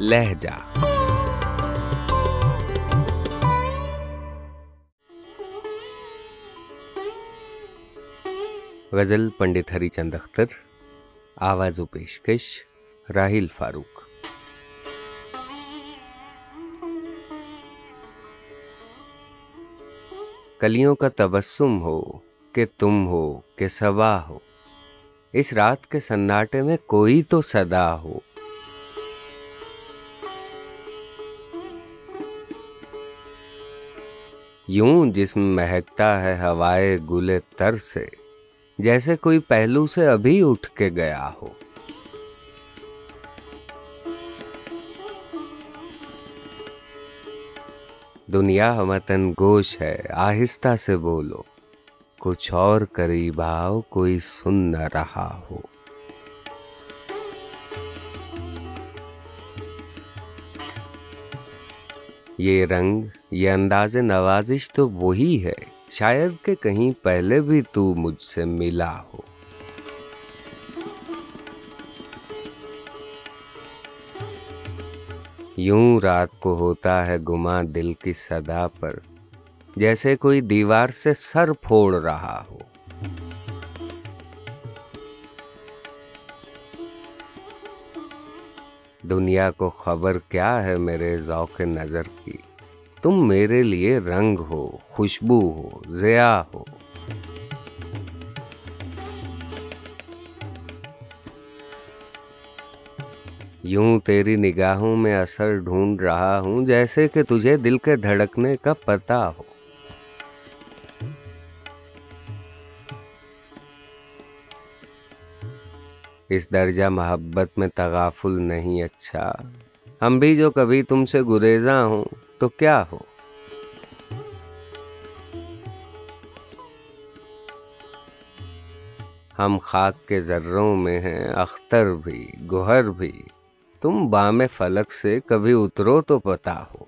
لہجہ۔ غزل پنڈت ہری چند اختر، آواز و پیشکش راہیل فاروق۔ کلیوں کا تبسم ہو کہ تم ہو، کہ سوا ہو۔ اس رات کے سناٹے میں کوئی تو صدا ہو۔ یوں جسم مہکتا ہے ہوائے گلے تر سے، جیسے کوئی پہلو سے ابھی اٹھ کے گیا ہو۔ دنیا متن گوش ہے، آہستہ سے بولو۔ کچھ اور قریب آؤ، کوئی سن نہ رہا ہو۔ یہ رنگ، یہ انداز نوازش تو وہی ہے۔ شاید کہ کہیں پہلے بھی تو مجھ سے ملا ہو۔ یوں رات کو ہوتا ہے گما دل کی صدا پر، جیسے کوئی دیوار سے سر پھوڑ رہا ہو۔ دنیا کو خبر کیا ہے میرے ذوق نظر کی؟ تم میرے لیے رنگ ہو، خوشبو ہو ضیا ہو۔ یوں تیری نگاہوں میں اثر ڈھونڈ رہا ہوں جیسے کہ تجھے دل کے دھڑکنے کا پتا ہو۔ اس درجہ محبت میں تغافل نہیں اچھا۔ ہم بھی جو کبھی تم سے گریزاں ہوں، تو کیا ہو؟ ہم خاک کے ذروں میں ہیں، اختر بھی، گوہر بھی۔ تم بام فلک سے کبھی اترو تو پتا ہو۔